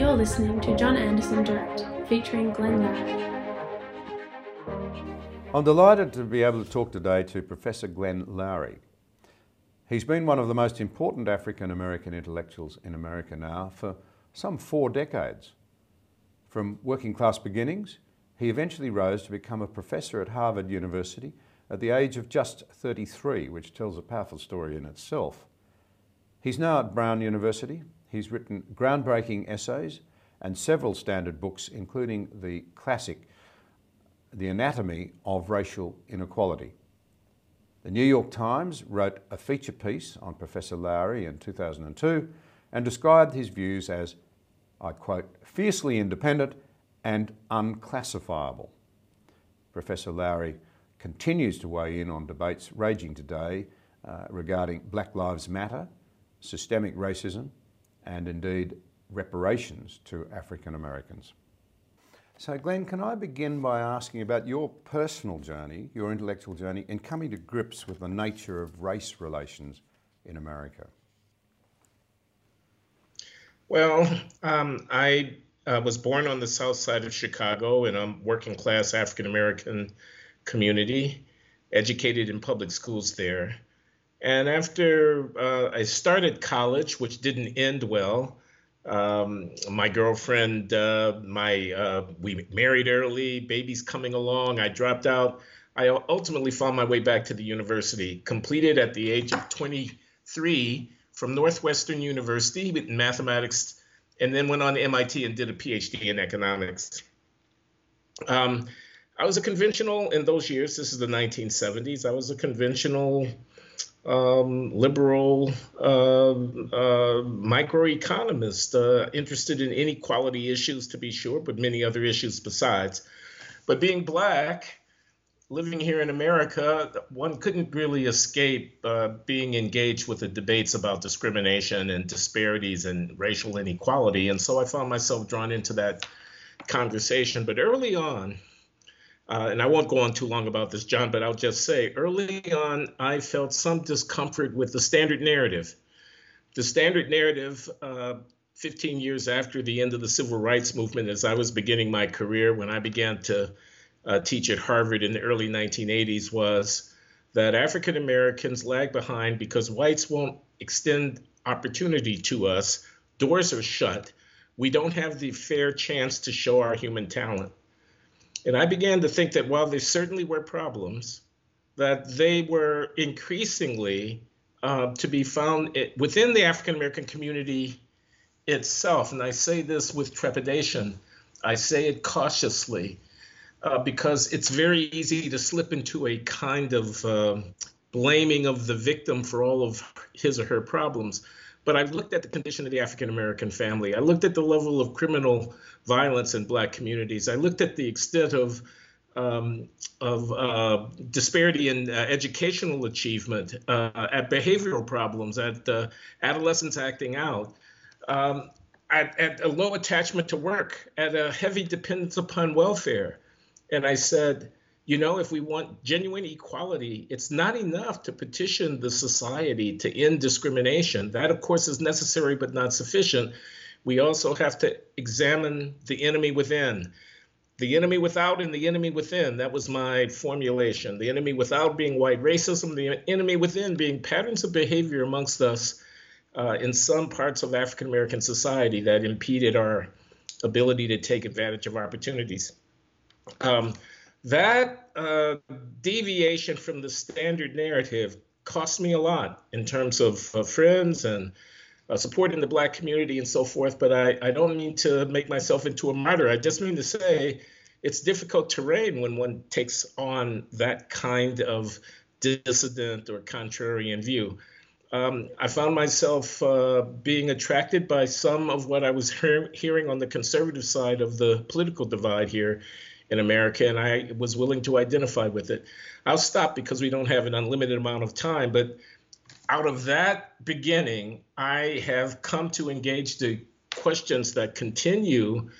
You're listening to John Anderson Direct, featuring Glenn Loury. I'm delighted to be able to talk today to Professor Glenn Loury. He's been one of the most important African American intellectuals in America now for some four decades. From working class beginnings, he eventually rose to become a professor at Harvard University at the age of just 33, which tells a powerful story in itself. He's now at Brown University. He's written groundbreaking essays and several standard books, including the classic The Anatomy of Racial Inequality. The New York Times wrote a feature piece on Professor Loury in 2002 and described his views as, I quote, fiercely independent and unclassifiable. Professor Loury continues to weigh in on debates raging today uh, regarding Black Lives Matter, systemic racism, and indeed reparations to African Americans. So, Glenn, can I begin by asking about your personal journey, your intellectual journey, in coming to grips with the nature of race relations in America? Well, um, I uh, was born on the south side of Chicago in a working class African American community, educated in public schools there. And after uh, I started college, which didn't end well, um, my girlfriend, uh, my uh, we married early, babies coming along. I dropped out. I ultimately found my way back to the university. Completed at the age of 23 from Northwestern University with mathematics, and then went on to MIT and did a PhD in economics. Um, I was a conventional in those years. This is the 1970s. I was a conventional um, liberal uh, uh, microeconomist, uh, interested in inequality issues to be sure, but many other issues besides. But being black, living here in America, one couldn't really escape uh, being engaged with the debates about discrimination and disparities and racial inequality. And so I found myself drawn into that conversation. But early on, uh, and I won't go on too long about this, John, but I'll just say early on, I felt some discomfort with the standard narrative. The standard narrative, uh, 15 years after the end of the civil rights movement, as I was beginning my career, when I began to uh, teach at Harvard in the early 1980s, was that African Americans lag behind because whites won't extend opportunity to us. Doors are shut. We don't have the fair chance to show our human talent. And I began to think that while there certainly were problems, that they were increasingly uh, to be found within the African American community itself. And I say this with trepidation, I say it cautiously, uh, because it's very easy to slip into a kind of uh, blaming of the victim for all of his or her problems but I've looked at the condition of the African American family. I looked at the level of criminal violence in Black communities. I looked at the extent of um, of uh, disparity in uh, educational achievement, uh, at behavioral problems, at adolescents acting out, um, at, at, a low attachment to work, at a heavy dependence upon welfare. And I said, you know, if we want genuine equality, it's not enough to petition the society to end discrimination. That, of course, is necessary but not sufficient. We also have to examine the enemy within. The enemy without and the enemy within. That was my formulation. The enemy without being white racism, the enemy within being patterns of behavior amongst us uh, in some parts of African American society that impeded our ability to take advantage of opportunities. Um, that uh, deviation from the standard narrative cost me a lot in terms of uh, friends and uh, support in the black community and so forth. But I, I don't mean to make myself into a martyr. I just mean to say it's difficult terrain when one takes on that kind of dissident or contrarian view. Um, I found myself uh, being attracted by some of what I was hear- hearing on the conservative side of the political divide here in America, and I was willing to identify with it. I'll stop because we don't have an unlimited amount of time, but out of that beginning, I have come to engage the questions that continue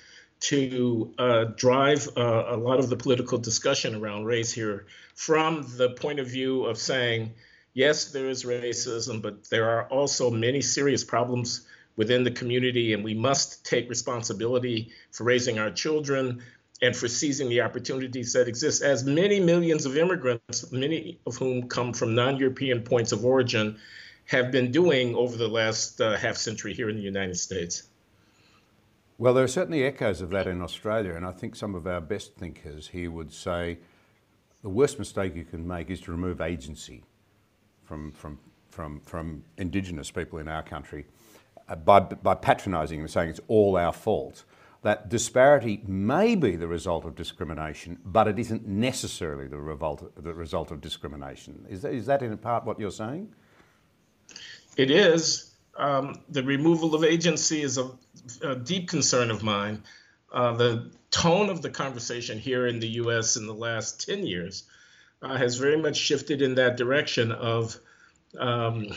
to uh, drive uh, a lot of the political discussion around race here from the point of view of saying, yes, there is racism, but there are also many serious problems within the community, and we must take responsibility for raising our children and for seizing the opportunities that exist. As many millions of immigrants, many of whom come from non European points of origin, have been doing over the last uh, half century here in the United States. Well, there are certainly echoes of that in Australia, and I think some of our best thinkers here would say the worst mistake you can make is to remove agency from, from, from, from Indigenous people in our country uh, by, by patronising them, saying it's all our fault. That disparity may be the result of discrimination, but it isn't necessarily the, revolt, the result of discrimination. Is that, is that in part what you're saying? It is. Um, the removal of agency is a, a deep concern of mine. Uh, the tone of the conversation here in the US in the last 10 years uh, has very much shifted in that direction of, um,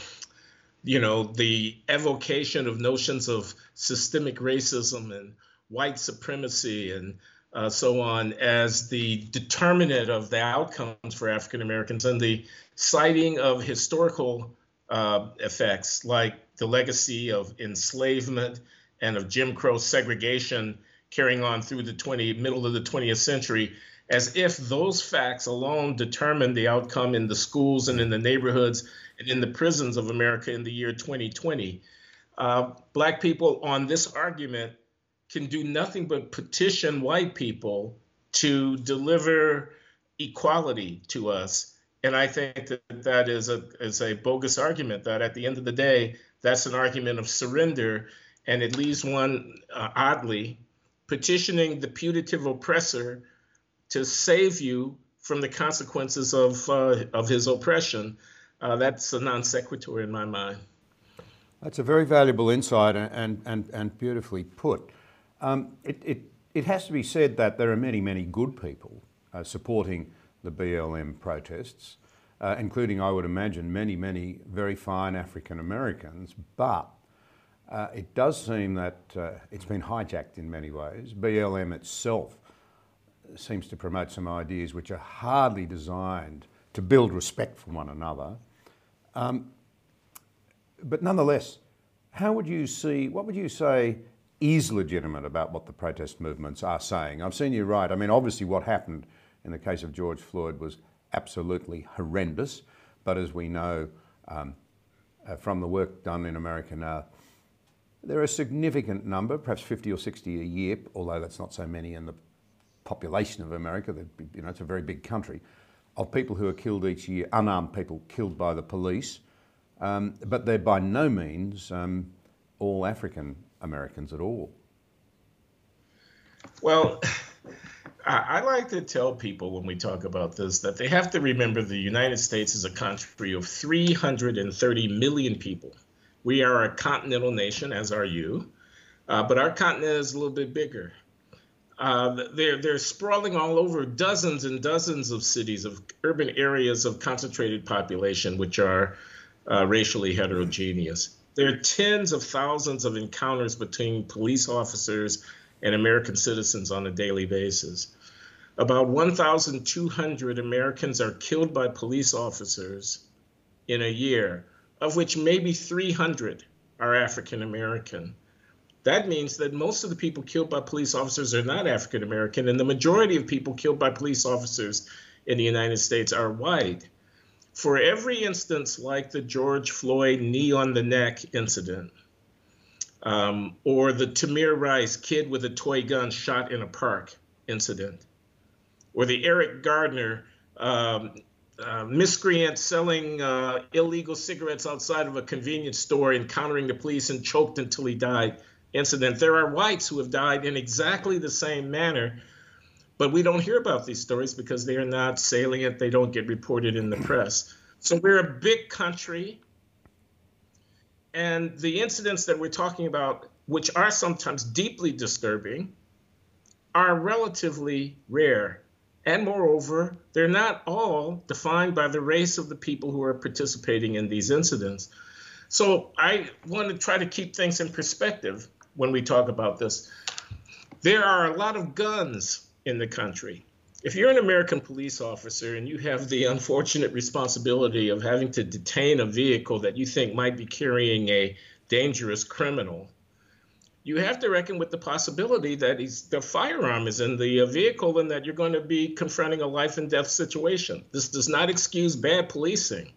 you know, the evocation of notions of systemic racism and white supremacy and uh, so on as the determinant of the outcomes for African Americans and the citing of historical uh, effects like the legacy of enslavement and of Jim Crow segregation carrying on through the 20 middle of the 20th century as if those facts alone determine the outcome in the schools and in the neighborhoods and in the prisons of America in the year 2020. Uh, black people on this argument can do nothing but petition white people to deliver equality to us. And I think that that is a, is a bogus argument, that at the end of the day, that's an argument of surrender. And it leaves one, uh, oddly, petitioning the putative oppressor to save you from the consequences of, uh, of his oppression. Uh, that's a non sequitur in my mind. That's a very valuable insight and, and, and beautifully put. Um, it, it, it, has to be said that there are many, many good people uh, supporting the BLM protests, uh, including, I would imagine, many, many very fine African Americans, but uh, it does seem that uh, it's been hijacked in many ways. BLM itself seems to promote some ideas which are hardly designed to build respect for one another. Um, but nonetheless, how would you see, what would you say is legitimate about what the protest movements are saying. I've seen you right. I mean, obviously, what happened in the case of George Floyd was absolutely horrendous. But as we know um, uh, from the work done in America now, there are a significant number, perhaps 50 or 60 a year, although that's not so many in the population of America. You know, it's a very big country, of people who are killed each year, unarmed people killed by the police. Um, but they're by no means um, all African Americans at all? Well, I like to tell people when we talk about this that they have to remember the United States is a country of 330 million people. We are a continental nation, as are you, uh, but our continent is a little bit bigger. Uh, they're, they're sprawling all over dozens and dozens of cities, of urban areas of concentrated population, which are uh, racially heterogeneous. There are tens of thousands of encounters between police officers and American citizens on a daily basis. About 1,200 Americans are killed by police officers in a year, of which maybe 300 are African American. That means that most of the people killed by police officers are not African American, and the majority of people killed by police officers in the United States are white for every instance like the George Floyd knee on the neck incident, um, or the Tamir Rice kid with a toy gun shot in a park incident, or the Eric Gardner um, uh, miscreant selling uh, illegal cigarettes outside of a convenience store, encountering the police and choked until he died incident. There are whites who have died in exactly the same manner but we don't hear about these stories because they are not salient. They don't get reported in the press. So we're a big country. And the incidents that we're talking about, which are sometimes deeply disturbing, are relatively rare. And moreover, they're not all defined by the race of the people who are participating in these incidents. So I want to try to keep things in perspective when we talk about this. There are a lot of guns in the country. If you're an American police officer and you have the unfortunate responsibility of having to detain a vehicle that you think might be carrying a dangerous criminal, you have to reckon with the possibility that the firearm is in the uh, vehicle and that you're going to be confronting a life and death situation. This does not excuse bad policing.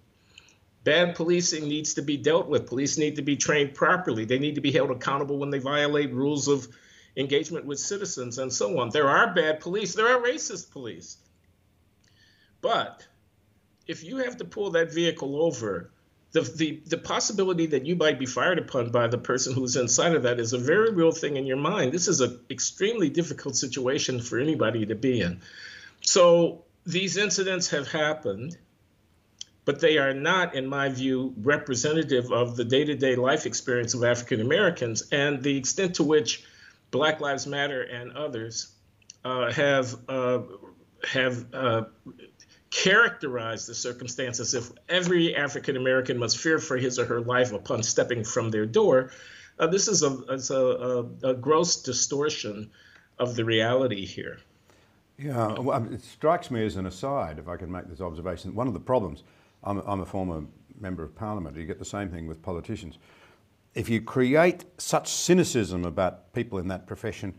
Bad policing needs to be dealt with. Police need to be trained properly. They need to be held accountable when they violate rules of engagement with citizens and so on. There are bad police, there are racist police. But if you have to pull that vehicle over, the, the, the possibility that you might be fired upon by the person who's inside of that is a very real thing in your mind. This is an extremely difficult situation for anybody to be in. So these incidents have happened but they are not, in my view, representative of the day to day life experience of African Americans and the extent to which Black Lives Matter and others uh, have, uh, have uh, characterized the circumstances if every African American must fear for his or her life upon stepping from their door. Uh, this is, a, is a, a, a gross distortion of the reality here. Yeah, well, it strikes me as an aside, if I can make this observation. One of the problems I'm, I'm a former member of parliament. You get the same thing with politicians. If you create such cynicism about people in that profession,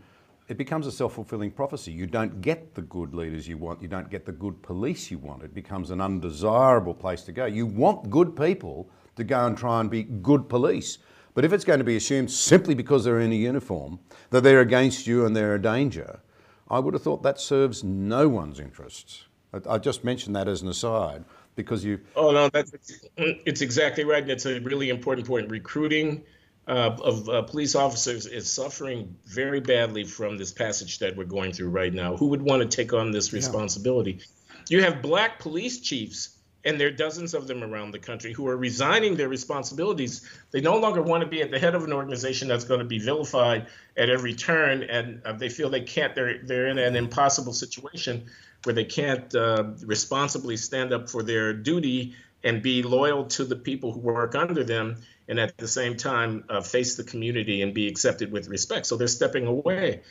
it becomes a self-fulfilling prophecy. You don't get the good leaders you want. You don't get the good police you want. It becomes an undesirable place to go. You want good people to go and try and be good police. But if it's going to be assumed simply because they're in a uniform that they're against you and they're a danger, I would have thought that serves no one's interests. I just mentioned that as an aside because you. Oh no, that's it's exactly right, and it's a really important point. Recruiting uh, of uh, police officers is suffering very badly from this passage that we're going through right now. Who would want to take on this responsibility? Yeah. You have black police chiefs and there are dozens of them around the country who are resigning their responsibilities. They no longer want to be at the head of an organization that's going to be vilified at every turn, and uh, they feel they can't. They're they're in an impossible situation where they can't uh, responsibly stand up for their duty and be loyal to the people who work under them, and at the same time uh, face the community and be accepted with respect. So they're stepping away.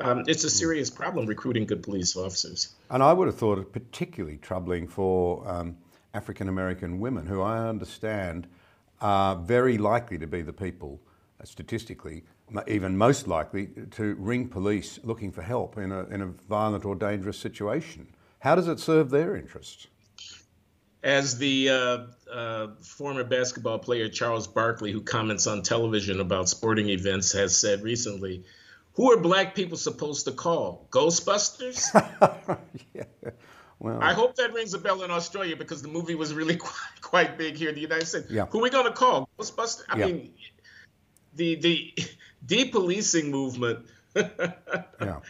Um, it's a serious problem recruiting good police officers. And I would have thought it particularly troubling for um, African American women, who I understand are very likely to be the people, uh, statistically, even most likely to ring police looking for help in a, in a violent or dangerous situation. How does it serve their interests? As the uh, uh, former basketball player Charles Barkley, who comments on television about sporting events, has said recently, who are black people supposed to call? Ghostbusters? yeah. Well, I hope that rings a bell in Australia because the movie was really quite, quite big here in the United States. Yeah. Who are we going to call? Ghostbusters? I yeah. mean, the the depolicing movement yeah.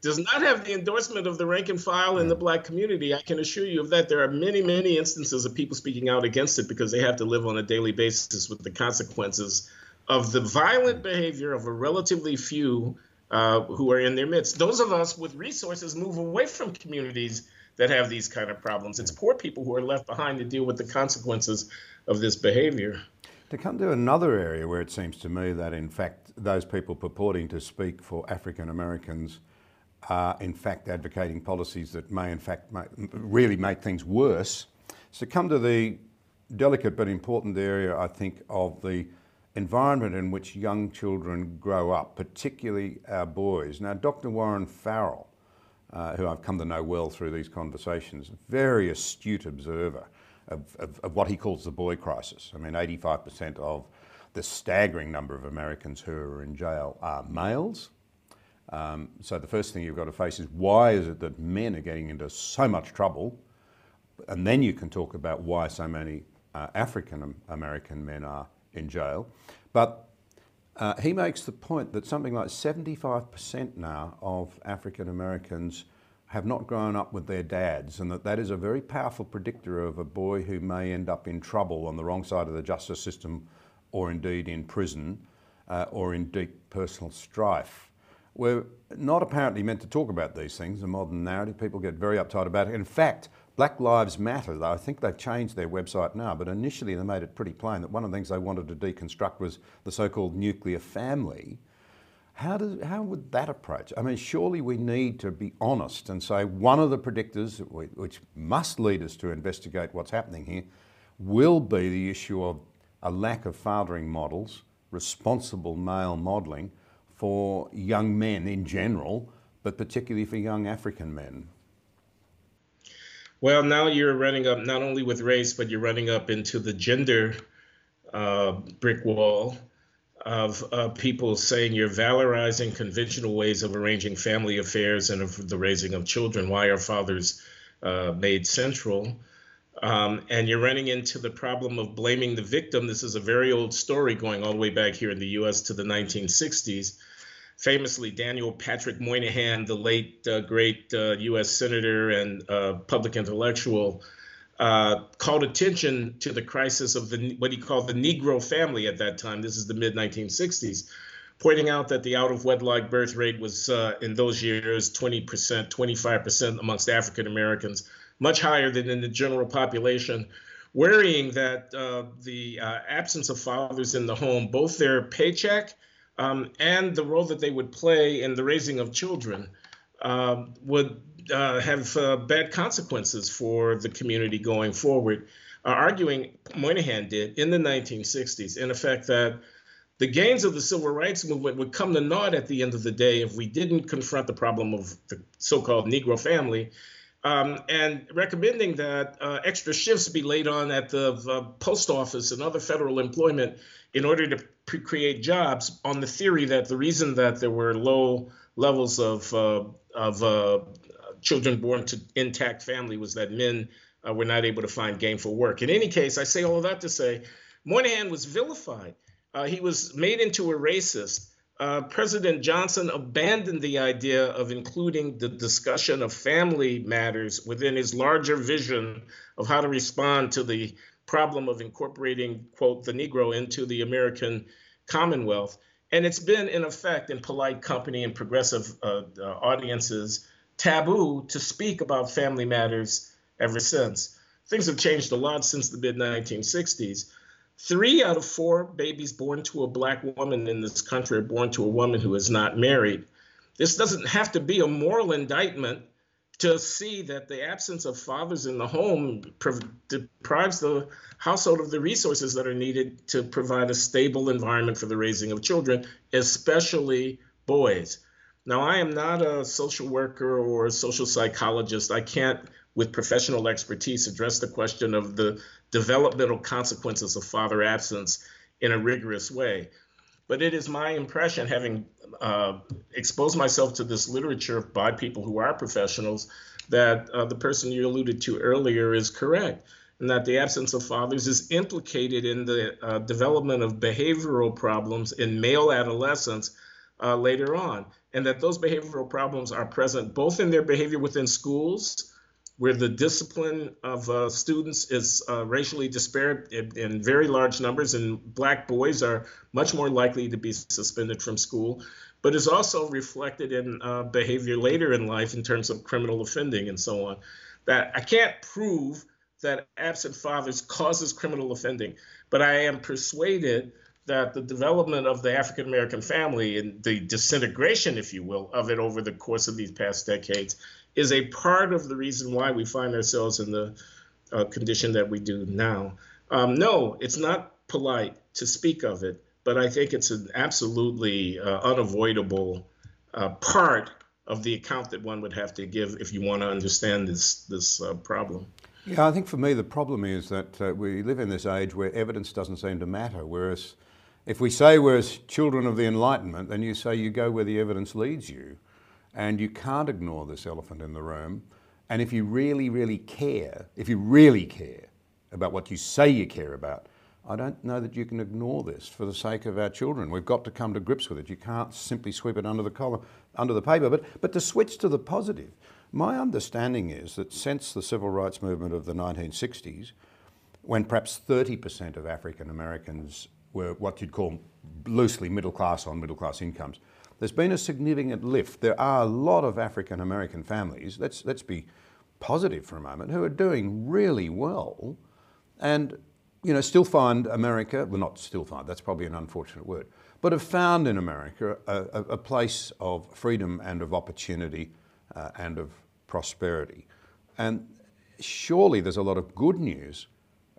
does not have the endorsement of the rank and file in the black community. I can assure you of that. There are many, many instances of people speaking out against it because they have to live on a daily basis with the consequences of the violent behavior of a relatively few uh, who are in their midst. Those of us with resources move away from communities that have these kind of problems. It's poor people who are left behind to deal with the consequences of this behavior. To come to another area where it seems to me that, in fact, those people purporting to speak for African Americans are, in fact, advocating policies that may, in fact, make, really make things worse. So, come to the delicate but important area, I think, of the environment in which young children grow up, particularly our boys. Now, Dr. Warren Farrell, uh, who I've come to know well through these conversations, very astute observer of, of, of what he calls the boy crisis. I mean, 85% of the staggering number of Americans who are in jail are males. Um, so the first thing you've got to face is why is it that men are getting into so much trouble? And then you can talk about why so many uh, African American men are in jail. But uh, he makes the point that something like 75% now of African Americans have not grown up with their dads, and that that is a very powerful predictor of a boy who may end up in trouble on the wrong side of the justice system, or indeed in prison, uh, or in deep personal strife. We're not apparently meant to talk about these things. The modern narrative, people get very uptight about it. In fact, Black Lives Matter, though I think they've changed their website now, but initially they made it pretty plain that one of the things they wanted to deconstruct was the so called nuclear family how, does, how would that approach? I mean, surely we need to be honest and say one of the predictors which must lead us to investigate what's happening here will be the issue of a lack of fathering models responsible male modelling for young men in general, but particularly for young African men? Well, now you're running up not only with race, but you're running up into the gender uh, brick wall of uh, people saying you're valorizing conventional ways of arranging family affairs and of the raising of children. Why are fathers uh, made central? Um, and you're running into the problem of blaming the victim. This is a very old story going all the way back here in the US to the 1960s. Famously, Daniel Patrick Moynihan, the late uh, great US uh, senator and uh, public intellectual, uh, called attention to the crisis of the what he called the Negro family at that time. This is the mid 1960s, pointing out that the out of wedlock birth rate was uh, in those years 20%, 25% amongst African Americans, much higher than in the general population. Worrying that uh, the uh, absence of fathers in the home, both their paycheck um, and the role that they would play in the raising of children, um, would uh, have uh, bad consequences for the community going forward. Uh, arguing, Moynihan did in the 1960s, in effect, that the gains of the civil rights movement would come to naught at the end of the day if we didn't confront the problem of the so called Negro family. Um, and recommending that uh, extra shifts be laid on at the uh, post office and other federal employment in order to create jobs on the theory that the reason that there were low levels of, uh, of uh, children born to intact family was that men uh, were not able to find gainful work. In any case, I say all of that to say Moynihan was vilified. Uh, he was made into a racist. Uh, President Johnson abandoned the idea of including the discussion of family matters within his larger vision of how to respond to the problem of incorporating, quote, the Negro into the American Commonwealth. And it's been, in effect, in polite company and progressive uh, uh, audiences, taboo to speak about family matters ever since. Things have changed a lot since the mid 1960s. Three out of four babies born to a black woman in this country are born to a woman who is not married. This doesn't have to be a moral indictment to see that the absence of fathers in the home deprives the household of the resources that are needed to provide a stable environment for the raising of children, especially boys. Now, I am not a social worker or a social psychologist. I can't, with professional expertise, address the question of the developmental consequences of father absence in a rigorous way. But it is my impression, having uh, exposed myself to this literature by people who are professionals, that uh, the person you alluded to earlier is correct, and that the absence of fathers is implicated in the uh, development of behavioral problems in male adolescents uh, later on and that those behavioral problems are present both in their behavior within schools, where the discipline of uh, students is uh, racially disparate in, in, very large numbers, and black boys are much more likely to be suspended from school, but is also reflected in uh, behavior later in life in terms of criminal offending and so on. That I can't prove that absent fathers causes criminal offending, but I am persuaded that the development of the African American family and the disintegration, if you will, of it over the course of these past decades is a part of the reason why we find ourselves in the uh, condition that we do now. Um, no, it's not polite to speak of it, but I think it's an absolutely uh, unavoidable uh, part of the account that one would have to give if you want to understand this this uh, problem. Yeah, I think for me the problem is that uh, we live in this age where evidence doesn't seem to matter, whereas if we say we're children of the Enlightenment, then you say you go where the evidence leads you. And you can't ignore this elephant in the room. And if you really, really care, if you really care about what you say you care about, I don't know that you can ignore this for the sake of our children. We've got to come to grips with it. You can't simply sweep it under the collar, under the paper. But, but to switch to the positive, my understanding is that since the civil rights movement of the 1960s, when perhaps 30% of African Americans were what you'd call loosely middle class on middle class incomes. There's been a significant lift. There are a lot of African American families, let's, let's be positive for a moment, who are doing really well and you know, still find America, well, not still find, that's probably an unfortunate word, but have found in America a, a, place of freedom and of opportunity uh, and of prosperity. And surely there's a lot of good news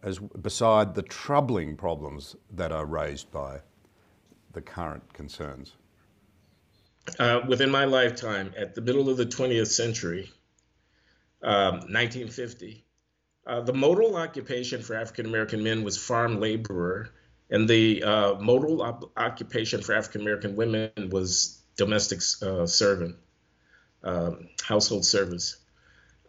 as beside the troubling problems that are raised by the current concerns? Uh, within my lifetime, at the middle of the 20th century, um, 1950, uh, the modal occupation for African American men was farm laborer, and the uh, modal op- occupation for African American women was domestic uh, servant, um, household service.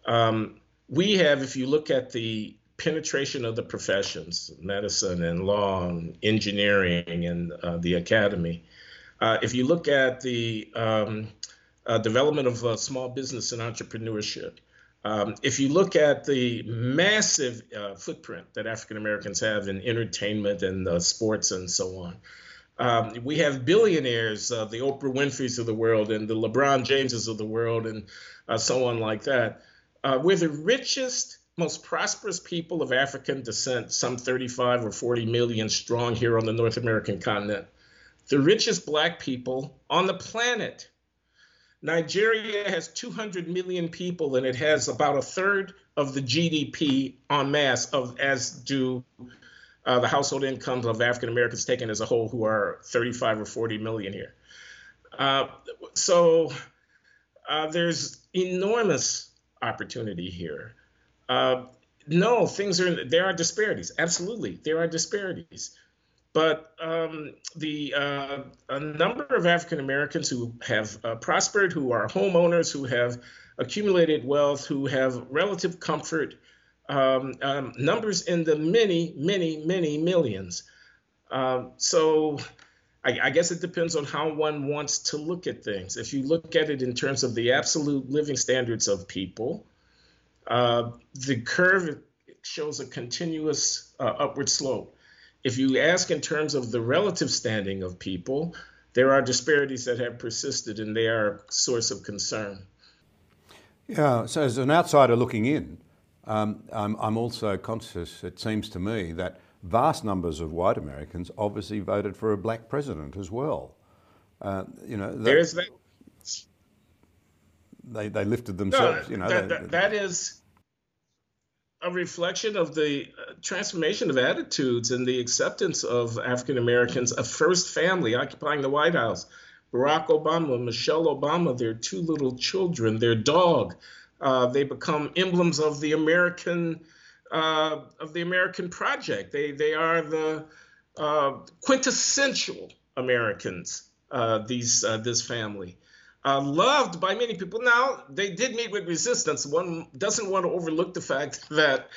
Um, we have, if you look at the penetration of the professions, medicine and law and engineering and uh, the academy, uh, if you look at the um, uh, development of uh, small business and entrepreneurship, um, if you look at the massive uh, footprint that African Americans have in entertainment and uh, sports and so on, um, we have billionaires, the Oprah Winfrey's of the world and the LeBron Jameses of the world and so on like that. We're the richest, most prosperous people of African descent, some 35 or 40 million strong here on the North American continent. The richest black people on the planet. Nigeria has 200 million people and it has about a third of the GDP en masse of as do uh, the household incomes of African Americans taken as a whole, who are 35 or 40 million here. Uh, so uh, there's enormous opportunity here. Uh, no, things are there are disparities. Absolutely, there are disparities. But um, the uh, a number of African Americans who have uh, prospered, who are homeowners, who have accumulated wealth, who have relative comfort, um, um, numbers in the many, many, many millions. Um, so I, I, guess it depends on how one wants to look at things. If you look at it in terms of the absolute living standards of people, uh, the curve shows a continuous uh, upward slope if you ask in terms of the relative standing of people, there are disparities that have persisted and they are a source of concern. Yeah, so as an outsider looking in, um, I'm, I'm, also conscious, it seems to me, that vast numbers of white Americans obviously voted for a black president as well. Uh, you know, that, there's that. They, they lifted themselves, no, you know. That, they, that is a reflection of the uh, transformation of attitudes and the acceptance of African Americans, a first family occupying the White House. Barack Obama, Michelle Obama, their two little children, their dog. Uh, they become emblems of the American uh, of the American project. They they are the uh, quintessential Americans. Uh, these uh, this family uh, loved by many people. Now, they did meet with resistance. One doesn't want to overlook the fact that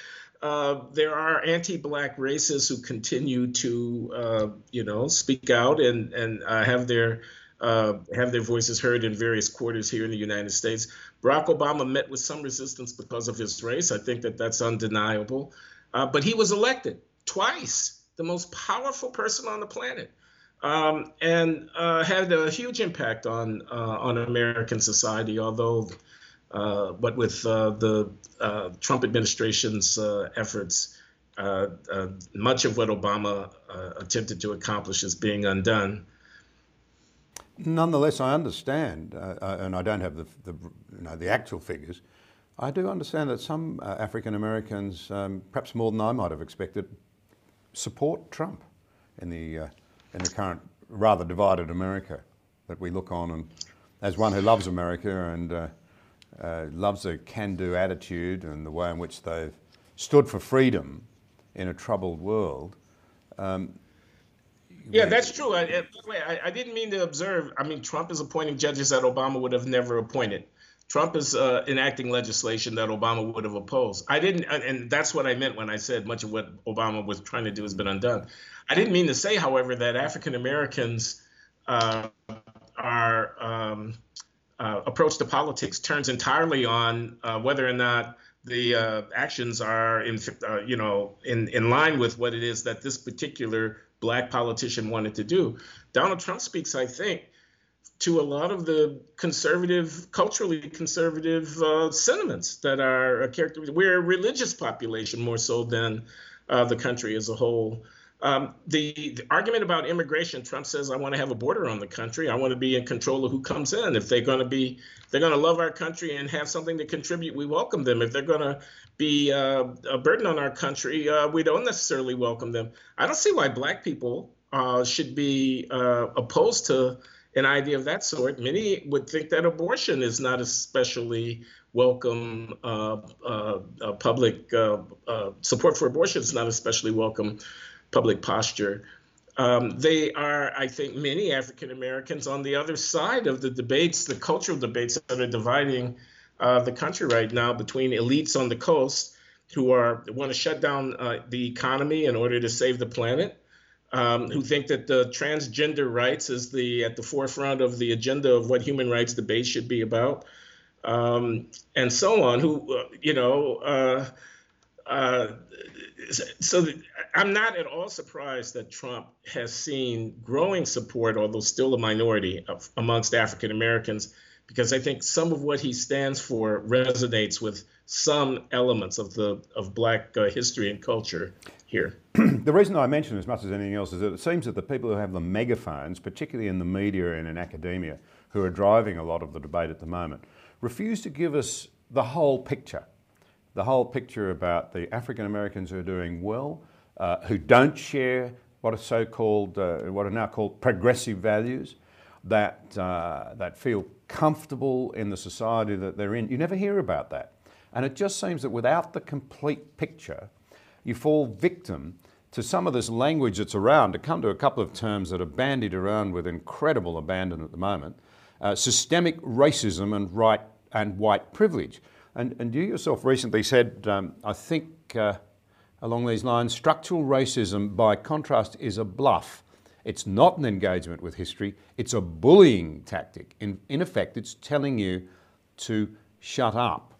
uh, there are anti-black racists who continue to, uh, you know, speak out and and uh, have their uh, have their voices heard in various quarters here in the United States. Barack Obama met with some resistance because of his race. I think that that's undeniable. Uh, but he was elected twice, the most powerful person on the planet um, and uh, had a huge impact on uh, on American society. Although, uh, what with uh, the uh, Trump administration's uh, efforts, much of what Obama attempted to accomplish is being undone. Nonetheless, I understand, and I don't have the, the, you know, the actual figures. I do understand that some African Americans, um, perhaps more than I might have expected, support Trump in the in the current rather divided America that we look on. And as one who loves America and uh, uh, loves a can do attitude and the way in which they've stood for freedom in a troubled world. Um, yeah, that's true. I, the I, I, didn't mean to observe. I mean, Trump is appointing judges that Obama would have never appointed. Trump is uh, enacting legislation that Obama would have opposed. I didn't, and that's what I meant when I said much of what Obama was trying to do has been undone. I didn't mean to say, however, that African Americans uh, are um, uh, approach to politics turns entirely on uh, whether or not the uh, actions are in, uh, you know, in in line with what it is that this particular black politician wanted to do. Donald Trump speaks, I think, to a lot of the conservative, culturally conservative uh, sentiments that are a character. We're a religious population more so than uh, the country as a whole. Um, the, the, argument about immigration, Trump says, I want to have a border on the country. I want to be in control of who comes in. If they're going to be, they're going to love our country and have something to contribute, we welcome them. If they're going to be uh, a burden on our country, uh, we don't necessarily welcome them. I don't see why black people uh, should be uh, opposed to an idea of that sort. Many would think that abortion is not especially welcome. Uh, uh, public support for abortion is not especially welcome public posture. Um, they are, I think, many African Americans on the other side of the debates, the cultural debates that are dividing the country right now between elites on the coast who are want to shut down the economy in order to save the planet um, who think that the transgender rights is the at the forefront of the agenda of what human rights debate should be about, um, and so on. Who uh, you know. Uh, so I'm not at all surprised that Trump has seen growing support, although still a minority, of, amongst African Americans, because I think some of what he stands for resonates with some elements of the of Black uh, history and culture here. the reason I mention as much as anything else is that it seems that the people who have the megaphones, particularly in the media and in academia, who are driving a lot of the debate at the moment, refuse to give us the whole picture. The whole picture about the African Americans who are doing well, uh, who don't share what are so-called, uh, what are now called progressive values, that, uh, that feel comfortable in the society that they're in. You never hear about that. And it just seems that without the complete picture, you fall victim to some of this language that's around, to come to a couple of terms that are bandied around with incredible abandon at the moment, uh, systemic racism and right and white privilege. And, and you yourself recently said, um, I think uh, along these lines, structural racism, by contrast, is a bluff. It's not an engagement with history, it's a bullying tactic. In, in effect, it's telling you to shut up.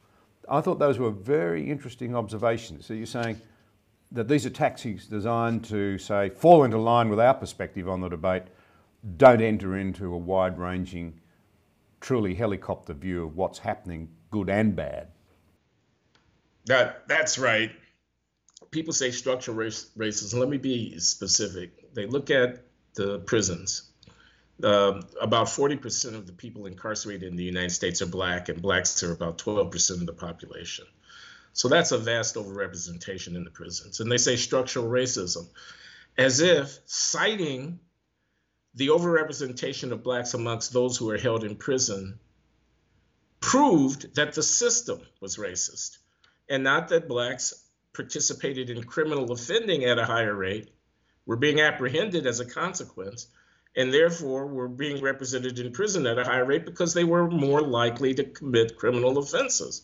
I thought those were very interesting observations. So you're saying, that these are tactics designed to say fall into line with our perspective on the debate, don't enter into a wide ranging, truly helicopter view of what's happening, good and bad. That that's right. People say structural race, racism. Let me be specific. They look at the prisons. Uh, about 40% of the people incarcerated in the United States are black, and blacks are about 12% of the population. So that's a vast overrepresentation in the prisons. And they say structural racism, as if citing the overrepresentation of blacks amongst those who are held in prison proved that the system was racist and not that blacks participated in criminal offending at a higher rate, were being apprehended as a consequence, and therefore were being represented in prison at a higher rate because they were more likely to commit criminal offenses.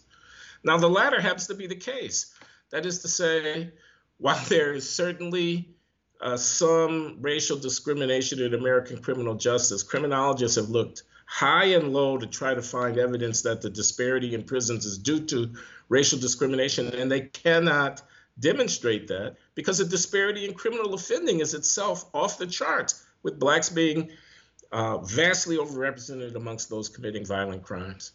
Now, the latter happens to be the case. That is to say, while there is certainly uh, some racial discrimination in American criminal justice, criminologists have looked high and low to try to find evidence that the disparity in prisons is due to racial discrimination, and they cannot demonstrate that because the disparity in criminal offending is itself off the charts, with blacks being uh, vastly overrepresented amongst those committing violent crimes.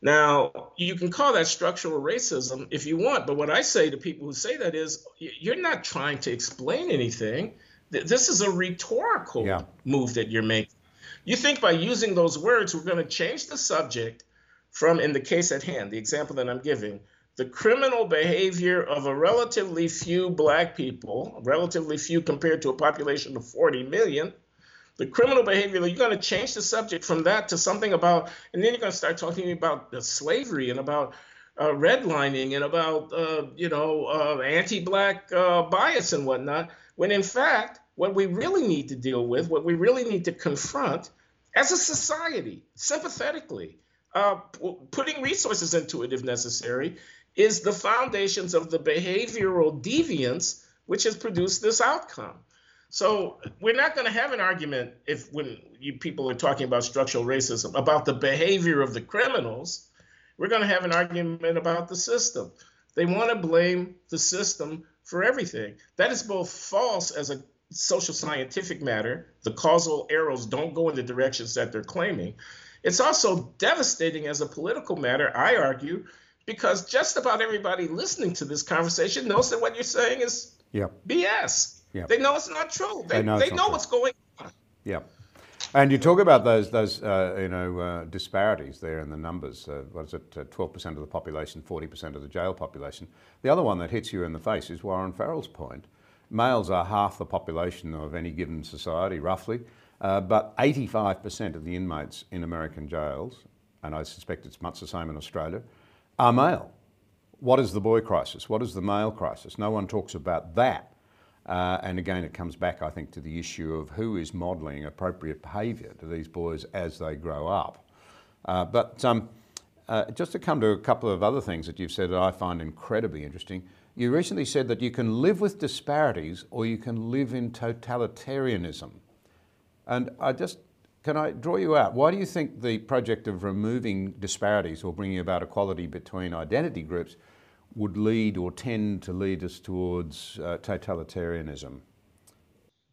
Now, you can call that structural racism if you want, but what I say to people who say that is you're not trying to explain anything. This is a rhetorical yeah. move that you're making. You think by using those words, we're going to change the subject from, in the case at hand, the example that I'm giving, the criminal behavior of a relatively few black people, relatively few compared to a population of 40 million, the criminal behavior, you're going to change the subject from that to something about, and then you're going to start talking about uh, slavery and about uh, redlining and about, uh, you know, uh, anti-black uh, bias and whatnot. When in fact, what we really need to deal with, what we really need to confront as a society, sympathetically, uh, putting resources into it if necessary, is the foundations of the behavioral deviance which has produced this outcome. So we're not going to have an argument if when you people are talking about structural racism about the behavior of the criminals. We're going to have an argument about the system. They want to blame the system for everything. That is both false as a social scientific matter. The causal arrows don't go in the directions that they're claiming. It's also devastating as a political matter, I argue, because just about everybody listening to this conversation knows that what you're saying is yep. BS. Yeah. They know it's not true. They, they know, they know what's going on. Yeah. And you talk about those, those uh, you know, uh, disparities there in the numbers. Uh, what is it, 12% uh, of the population, 40% of the jail population. The other one that hits you in the face is Warren Farrell's point, Males are half the population of any given society, roughly, uh, but 85% of the inmates in American jails, and I suspect it's much the same in Australia, are male. What is the boy crisis? What is the male crisis? No one talks about that. Uh, and again, it comes back, I think, to the issue of who is modelling appropriate behaviour to these boys as they grow up. Uh, but um, uh, just to come to a couple of other things that you've said that I find incredibly interesting, you recently said that you can live with disparities or you can live in totalitarianism. And I just, can I draw you out? Why do you think the project of removing disparities or bringing about equality between identity groups would lead or tend to lead us towards uh, totalitarianism?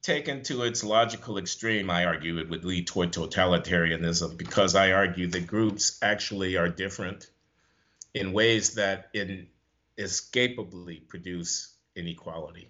Taken to its logical extreme, I argue it would lead toward totalitarianism because I argue that groups actually are different in ways that inescapably produce inequality.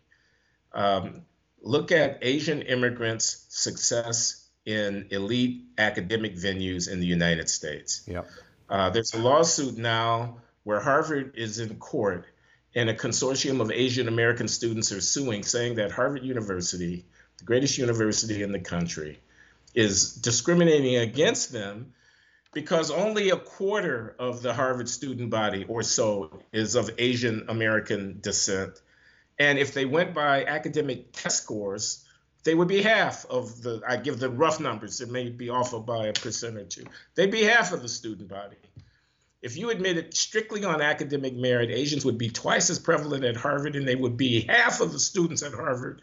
Um, look at Asian immigrants' success in elite academic venues in the United States. Yep. Uh, there's a lawsuit now where Harvard is in court and a consortium of Asian American students are suing, saying that Harvard University, the greatest university in the country, is discriminating against them because only a quarter of the Harvard student body or so is of Asian American descent. And if they went by academic test scores, they would be half of the, I give the rough numbers, it may be off by a percent or two. They'd be half of the student body. If you admitted strictly on academic merit, Asians would be twice as prevalent at Harvard, and they would be half of the students at Harvard,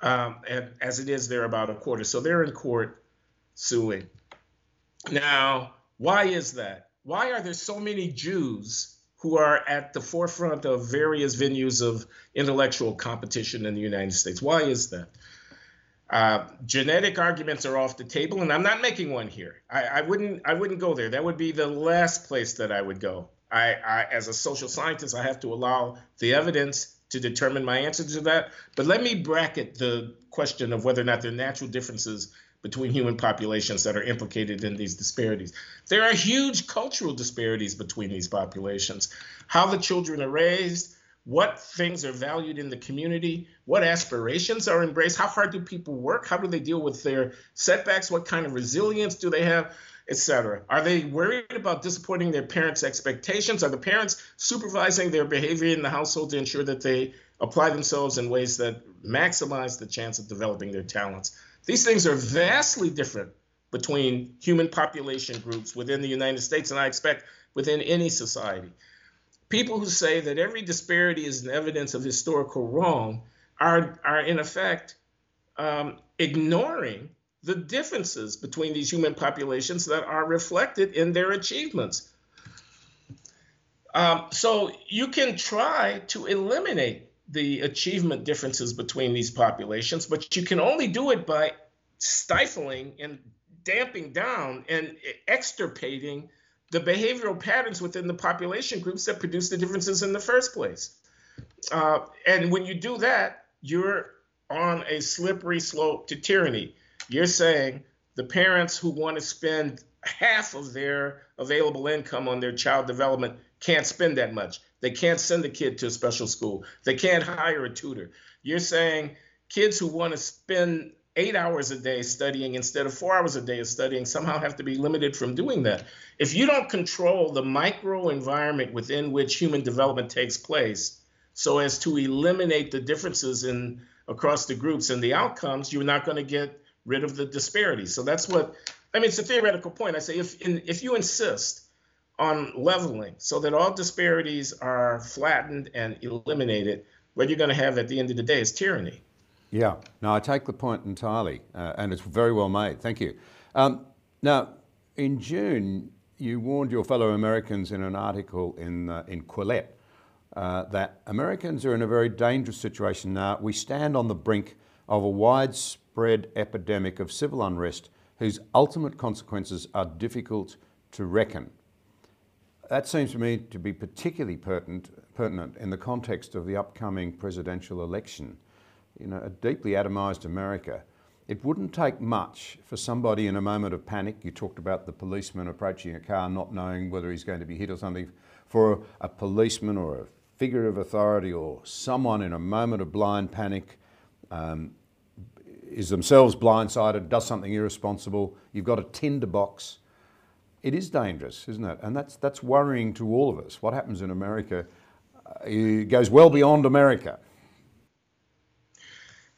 um, and, as it is, they're about a quarter. So they're in court suing. Now, why is that? Why are there so many Jews who are at the forefront of various venues of intellectual competition in the United States? Why is that? Uh, genetic arguments are off the table, and I'm not making one here. I, I, wouldn't. I wouldn't go there. That would be the last place that I would go. I, I, as a social scientist, I have to allow the evidence to determine my answer to that. But let me bracket the question of whether or not there are natural differences between human populations that are implicated in these disparities. There are huge cultural disparities between these populations. How the children are raised, what things are valued in the community, what aspirations are embraced, how hard do people work, how do they deal with their setbacks, what kind of resilience do they have, etc. Are they worried about disappointing their parents' expectations? Are the parents supervising their behavior in the household to ensure that they apply themselves in ways that maximize the chance of developing their talents? These things are vastly different between human population groups within the United States, and I expect within any society people who say that every disparity is an evidence of historical wrong are, are in effect um, ignoring the differences between these human populations that are reflected in their achievements. Um, so you can try to eliminate the achievement differences between these populations, but you can only do it by stifling and damping down and extirpating the behavioral patterns within the population groups that produce the differences in the first place. Uh, and when you do that, you're on a slippery slope to tyranny. You're saying the parents who want to spend half of their available income on their child development can't spend that much. They can't send the kid to a special school. They can't hire a tutor. You're saying kids who want to spend eight hours a day studying instead of four hours a day of studying somehow have to be limited from doing that. If you don't control the micro environment within which human development takes place, so as to eliminate the differences in across the groups and the outcomes, you're not going to get rid of the disparities. So that's what I mean. It's a theoretical point. I say if in, if you insist on leveling so that all disparities are flattened and eliminated, what you're going to have at the end of the day is tyranny. Yeah, no, I take the point entirely, uh, and it's very well made. Thank you. Um, now, in June, you warned your fellow Americans in an article in, uh, in Quillette uh, that Americans are in a very dangerous situation now. We stand on the brink of a widespread epidemic of civil unrest whose ultimate consequences are difficult to reckon. That seems to me to be particularly pertinent, pertinent in the context of the upcoming presidential election you know, a deeply atomised America, it wouldn't take much for somebody in a moment of panic, you talked about the policeman approaching a car not knowing whether he's going to be hit or something, for a policeman or a figure of authority or someone in a moment of blind panic um, is themselves blindsided, does something irresponsible. You've got a tinderbox. It is dangerous, isn't it? And that's, that's worrying to all of us. What happens in America uh, goes well beyond America.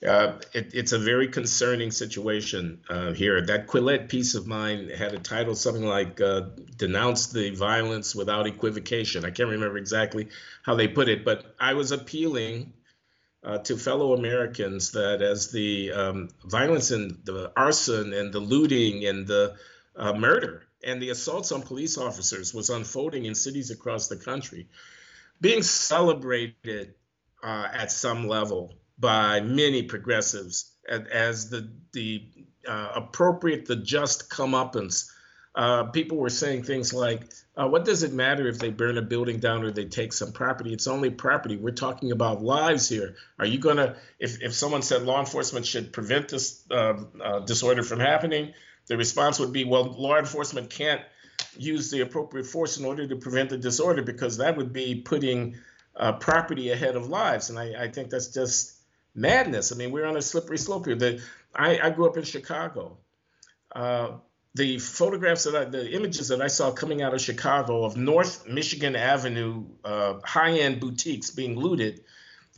Uh, it, it's a very concerning situation uh, here. That Quillette piece of mine had a title something like uh, Denounce the Violence Without Equivocation. I can't remember exactly how they put it, but I was appealing uh, to fellow Americans that as the um, violence and the arson and the looting and the uh, murder and the assaults on police officers was unfolding in cities across the country, being celebrated uh, at some level by many progressives as the the uh, appropriate, the just comeuppance. Uh, people were saying things like, uh, "What does it matter if they burn a building down or they take some property? It's only property. We're talking about lives here. Are you gonna? If if someone said law enforcement should prevent this um, uh, disorder from happening, the response would be, well, law enforcement can't use the appropriate force in order to prevent the disorder because that would be putting uh, property ahead of lives. And I, I think that's just madness. I mean, we're on a slippery slope here. The, I, I grew up in Chicago. Uh, the photographs that I, the images that I saw coming out of Chicago of North Michigan Avenue uh, high-end boutiques being looted,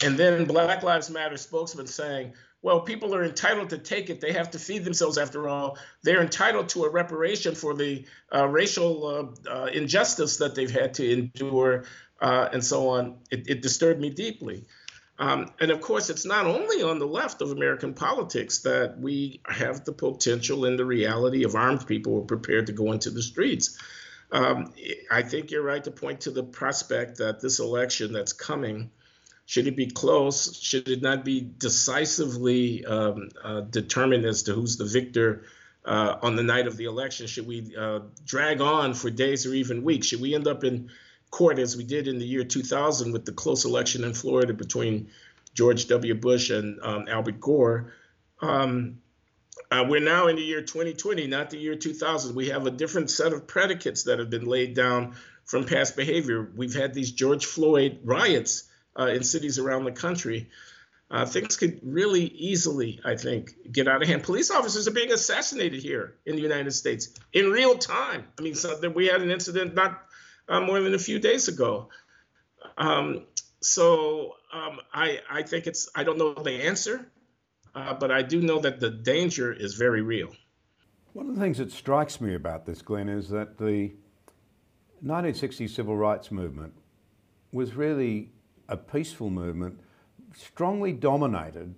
and then Black Lives Matter spokesman saying, "Well, people are entitled to take it. They have to feed themselves. After all, they're entitled to a reparation for the uh, racial uh, uh, injustice that they've had to endure, uh, and so on." It, it disturbed me deeply. Um, and of course, it's not only on the left of American politics that we have the potential and the reality of armed people who are prepared to go into the streets. Um, I think you're right to point to the prospect that this election that's coming, should it be close, should it not be decisively um, uh, determined as to who's the victor uh, on the night of the election, should we uh, drag on for days or even weeks? Should we end up in court as we did in the year 2000 with the close election in Florida between George W. Bush and um, Albert Gore. Um, uh, we're now in the year 2020, not the year 2000. We have a different set of predicates that have been laid down from past behavior. We've had these George Floyd riots uh, in cities around the country. Uh, things could really easily, I think, get out of hand. Police officers are being assassinated here in the United States in real time. I mean, so we had an incident not uh, more than a few days ago. Um, so um, I, I think it's, I don't know the answer, uh, but I do know that the danger is very real. One of the things that strikes me about this, Glenn, is that the 1960 civil rights movement was really a peaceful movement, strongly dominated,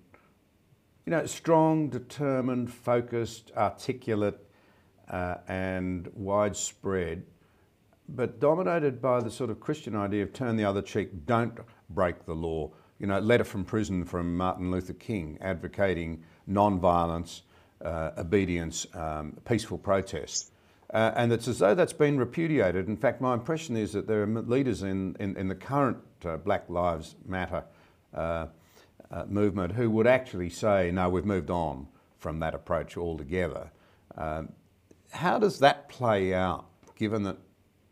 you know, strong, determined, focused, articulate, uh, and widespread but dominated by the sort of Christian idea of turn the other cheek, don't break the law. You know, letter from prison from Martin Luther King advocating non-violence, uh, obedience, um, peaceful protest. Uh, and it's as though that's been repudiated. In fact, my impression is that there are leaders in, in, in the current Black Lives Matter uh, uh, movement who would actually say, no, we've moved on from that approach altogether. Um, how does that play out, given that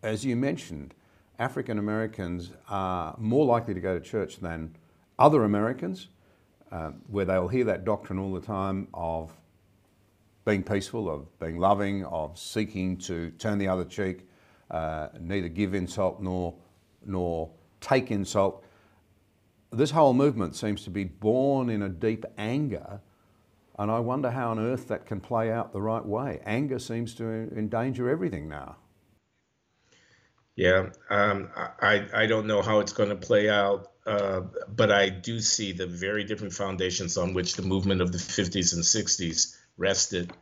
as you mentioned, African Americans are more likely to go to church than other Americans, uh, where they'll hear that doctrine all the time of being peaceful, of being loving, of seeking to turn the other cheek, uh, neither give insult nor, nor take insult. This whole movement seems to be born in a deep anger, and I wonder how on earth that can play out the right way. Anger seems to endanger everything now. Yeah, um, I I don't know how it's going to play out, uh, but I do see the very different foundations on which the movement of the 50s and 60s rested,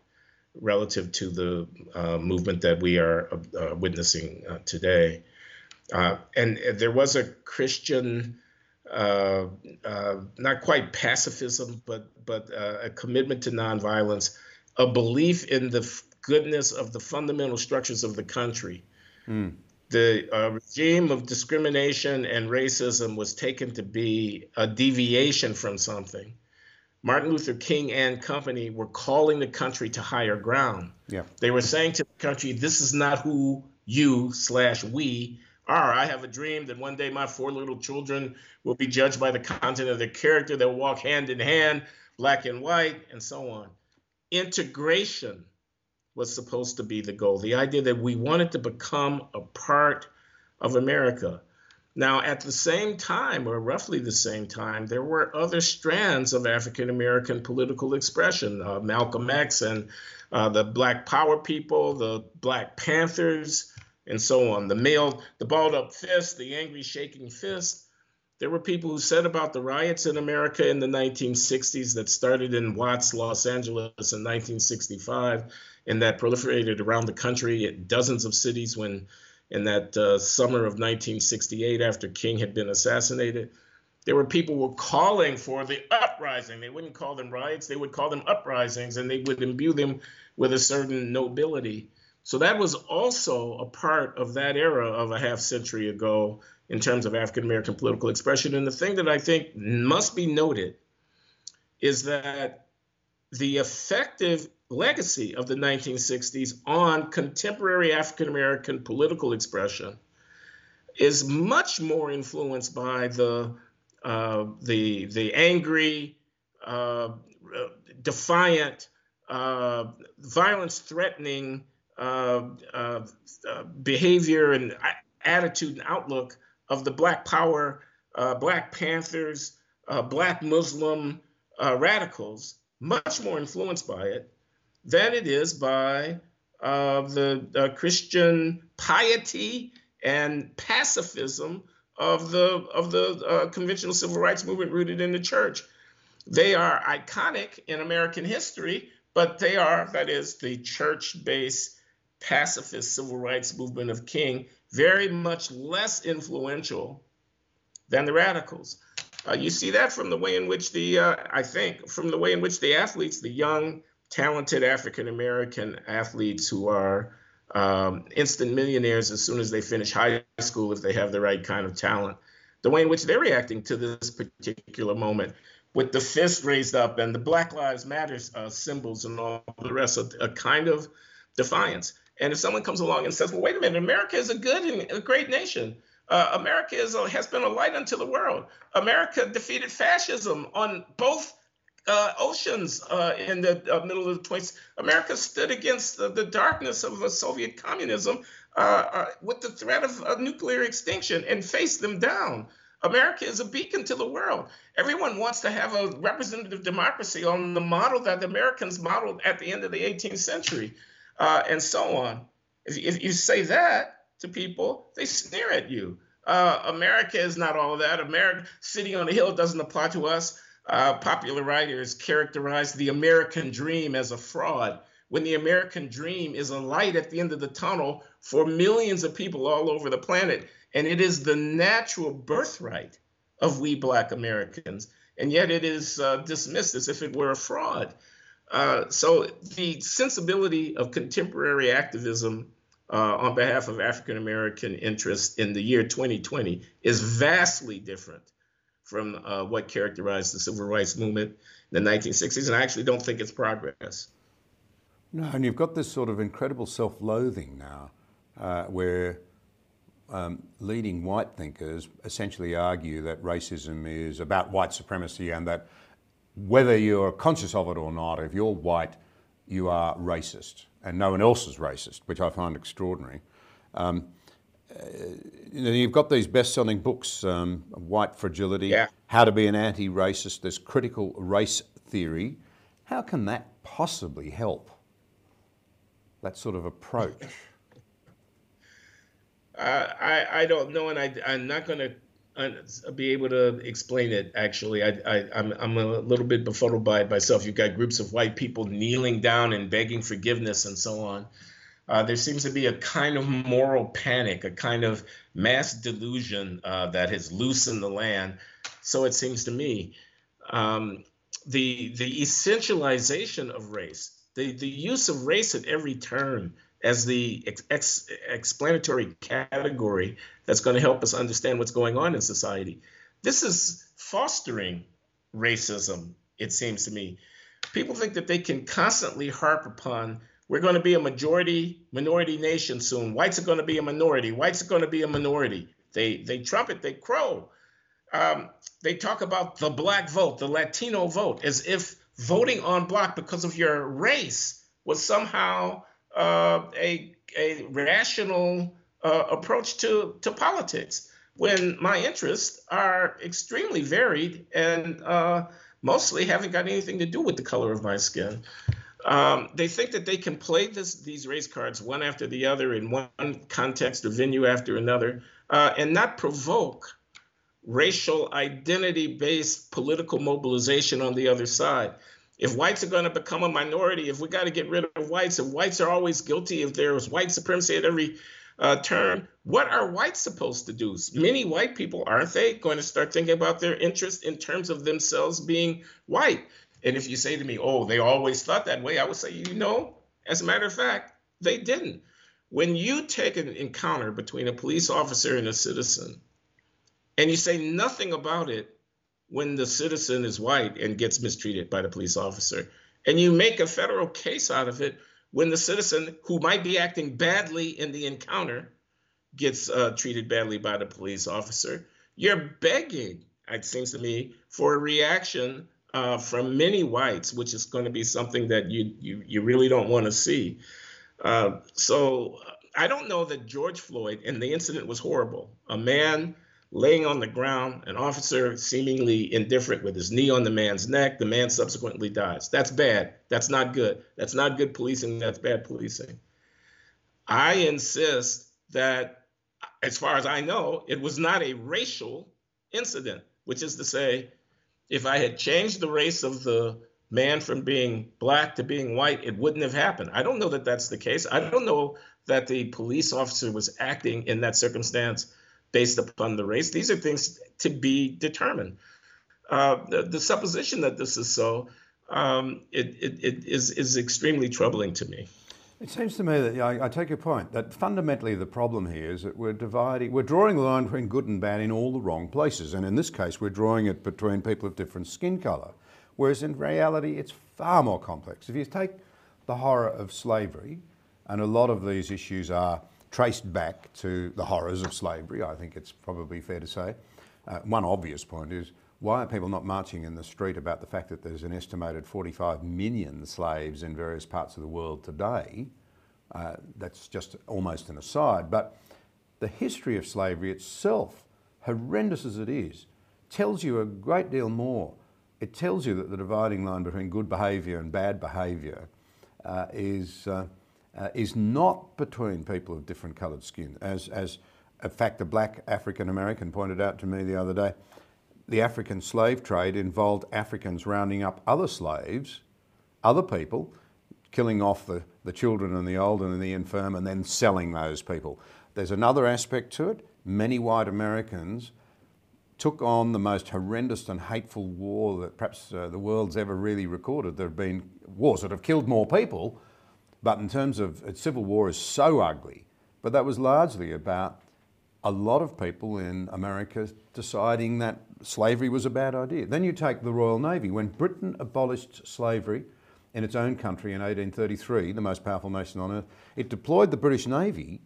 relative to the uh, movement that we are uh, witnessing uh, today. Uh, and there was a Christian, uh, not quite pacifism, but but a commitment to nonviolence, a belief in the goodness of the fundamental structures of the country. Mm the uh, regime of discrimination and racism was taken to be a deviation from something. Martin Luther King and company were calling the country to higher ground. Yeah. They were saying to the country, this is not who you slash we are. I have a dream that one day my four little children will be judged by the content of their character. They'll walk hand in hand black and white, and so on. Integration was supposed to be the goal. The idea that we wanted to become a part of America. Now, at the same time, or roughly the same time, there were other strands of African American political expression uh, Malcolm X and uh, the Black Power people, the Black Panthers, and so on. The male, the balled up fist, the angry shaking fist. There were people who said about the riots in America in the 1960s that started in Watts, Los Angeles in 1965, and that proliferated around the country at dozens of cities when in that uh, summer of 1968 after King had been assassinated. There were people who were calling for the uprising. They wouldn't call them riots, they would call them uprisings, and they would imbue them with a certain nobility. So that was also a part of that era of a half century ago in terms of African American political expression. And the thing that I think must be noted is that the effective legacy of the 1960s on contemporary African American political expression is much more influenced by the uh, the the angry, uh, defiant, uh, violence-threatening uh, uh, uh, behavior and attitude and outlook of the Black Power, Black Panthers, Black Muslim radicals, much more influenced by it than it is by uh, the uh, Christian piety and pacifism of the of the uh, conventional civil rights movement rooted in the church. They are iconic in American history, but they are that is the church-based pacifist civil rights movement of King very much less influential than the radicals. Uh, you see that from the way in which the uh, I think from the way in which the athletes, the young talented African American athletes who are um, instant millionaires as soon as they finish high school if they have the right kind of talent. The way in which they're reacting to this particular moment with the fist raised up and the Black Lives Matter uh, symbols and all the rest of a kind of defiance. And if someone comes along and says, well, wait a minute, America is a good and a great nation. Uh, America is a, has been a light unto the world. America defeated fascism on both uh, oceans uh, in the uh, middle of the 20th. America stood against the, the darkness of Soviet communism uh, uh, with the threat of nuclear extinction and faced them down. America is a beacon to the world. Everyone wants to have a representative democracy on the model that the Americans modeled at the end of the 18th century, uh, and so on. If, if, you say that to people, they sneer at you. America is not all of that. America, sitting on a hill, doesn't apply to us uh, popular writers characterize the American dream as a fraud, when the American dream is a light at the end of the tunnel for millions of people all over the planet. And it is the natural birthright of we Black Americans. And yet it is uh, dismissed as if it were a fraud. Uh, so the sensibility of contemporary activism uh, on behalf of African American interests in the year 2020 is vastly different from uh, what characterized the civil rights movement in the 1960s, and I actually don't think it's progress. No, and you've got this sort of incredible self loathing now uh, where um, leading white thinkers essentially argue that racism is about white supremacy and that whether you're conscious of it or not, if you're white, you are racist and no one else is racist, which I find extraordinary. Um, you know, you've got these best-selling books, um, White Fragility, yeah. How to Be an Anti-Racist, there's Critical Race Theory. How can that possibly help, that sort of approach? Uh, I, I don't know, and I, I'm not going to uh, be able to explain it, actually. I, I, I'm, I'm a little bit befuddled by it myself. You've got groups of white people kneeling down and begging forgiveness and so on uh, there seems to be a kind of moral panic, a kind of mass delusion uh, that has loosened the land. So it seems to me. Um, the the essentialization of race, the, the use of race at every turn as the ex- ex- explanatory category that's going to help us understand what's going on in society. This is fostering racism, it seems to me. People think that they can constantly harp upon we're going to be a majority minority nation soon. Whites are going to be a minority. Whites are going to be a minority. They they trumpet, they crow. Um, they talk about the black vote, the Latino vote, as if voting on block because of your race was somehow uh, a, a rational uh, approach to, to politics when my interests are extremely varied and uh, mostly haven't got anything to do with the color of my skin. Um, they think that they can play this, these race cards one after the other in one context or venue after another uh, and not provoke racial identity based political mobilization on the other side. If whites are going to become a minority, if we got to get rid of whites, if whites are always guilty, if there was white supremacy at every uh, turn, what are whites supposed to do? Many white people, aren't they, going to start thinking about their interest in terms of themselves being white? And if you say to me, oh, they always thought that way, I would say, you know, as a matter of fact, they didn't. When you take an encounter between a police officer and a citizen, and you say nothing about it when the citizen is white and gets mistreated by the police officer, and you make a federal case out of it when the citizen who might be acting badly in the encounter gets uh, treated badly by the police officer, you're begging, it seems to me, for a reaction uh, from many whites, which is going to be something that you you, you really don't want to see. Uh, so I don't know that George Floyd and the incident was horrible. A man laying on the ground, an officer seemingly indifferent with his knee on the man's neck. The man subsequently dies. That's bad. That's not good. That's not good policing. That's bad policing. I insist that, as far as I know, it was not a racial incident, which is to say, if I had changed the race of the man from being black to being white, it wouldn't have happened. I don't know that that's the case. I don't know that the police officer was acting in that circumstance based upon the race. These are things to be determined. Uh, the, the, supposition that this is so um, it, it, it is, is extremely troubling to me. It seems to me that I, I, take your point that fundamentally the problem here is that we're dividing, we're drawing the line between good and bad in all the wrong places, and in this case, we're drawing it between people of different skin colour. Whereas in reality, it's far more complex. If you take the horror of slavery, and a lot of these issues are traced back to the horrors of slavery, I think it's probably fair to say. Uh, one obvious point is why are people not marching in the street about the fact that there's an estimated 45 million slaves in various parts of the world today? Uh, that's just almost an aside. But the history of slavery itself, horrendous as it is, tells you a great deal more. It tells you that the dividing line between good behaviour and bad behaviour uh, is, uh, is not between people of different coloured skin. As, as a fact, a black African American pointed out to me the other day, the African slave trade involved Africans rounding up other slaves, other people, killing off the, the children and the old and the infirm and then selling those people. There's another aspect to it. Many white Americans took on the most horrendous and hateful war that perhaps uh, the world's ever really recorded. There have been wars that have killed more people, but in terms of uh, civil war is so ugly. But that was largely about a lot of people in America deciding that slavery was a bad idea. Then you take the Royal Navy. When Britain abolished slavery in its own country in 1833, the most powerful nation on earth, it deployed the British Navy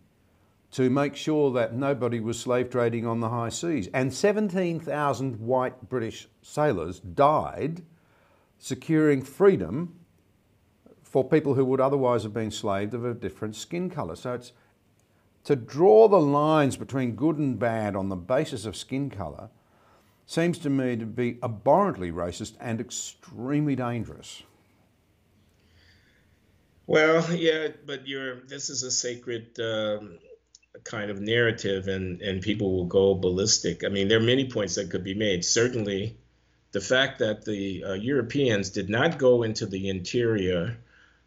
to make sure that nobody was slave trading on the high seas. And 17,000 white British sailors died securing freedom for people who would otherwise have been slaved of a different skin colour. So it's to draw the lines between good and bad on the basis of skin colour seems to me to be abhorrently racist and extremely dangerous. Well, yeah, but you're this is a sacred um, kind of narrative, and and people will go ballistic. I mean, there are many points that could be made. Certainly, the fact that the uh, Europeans did not go into the interior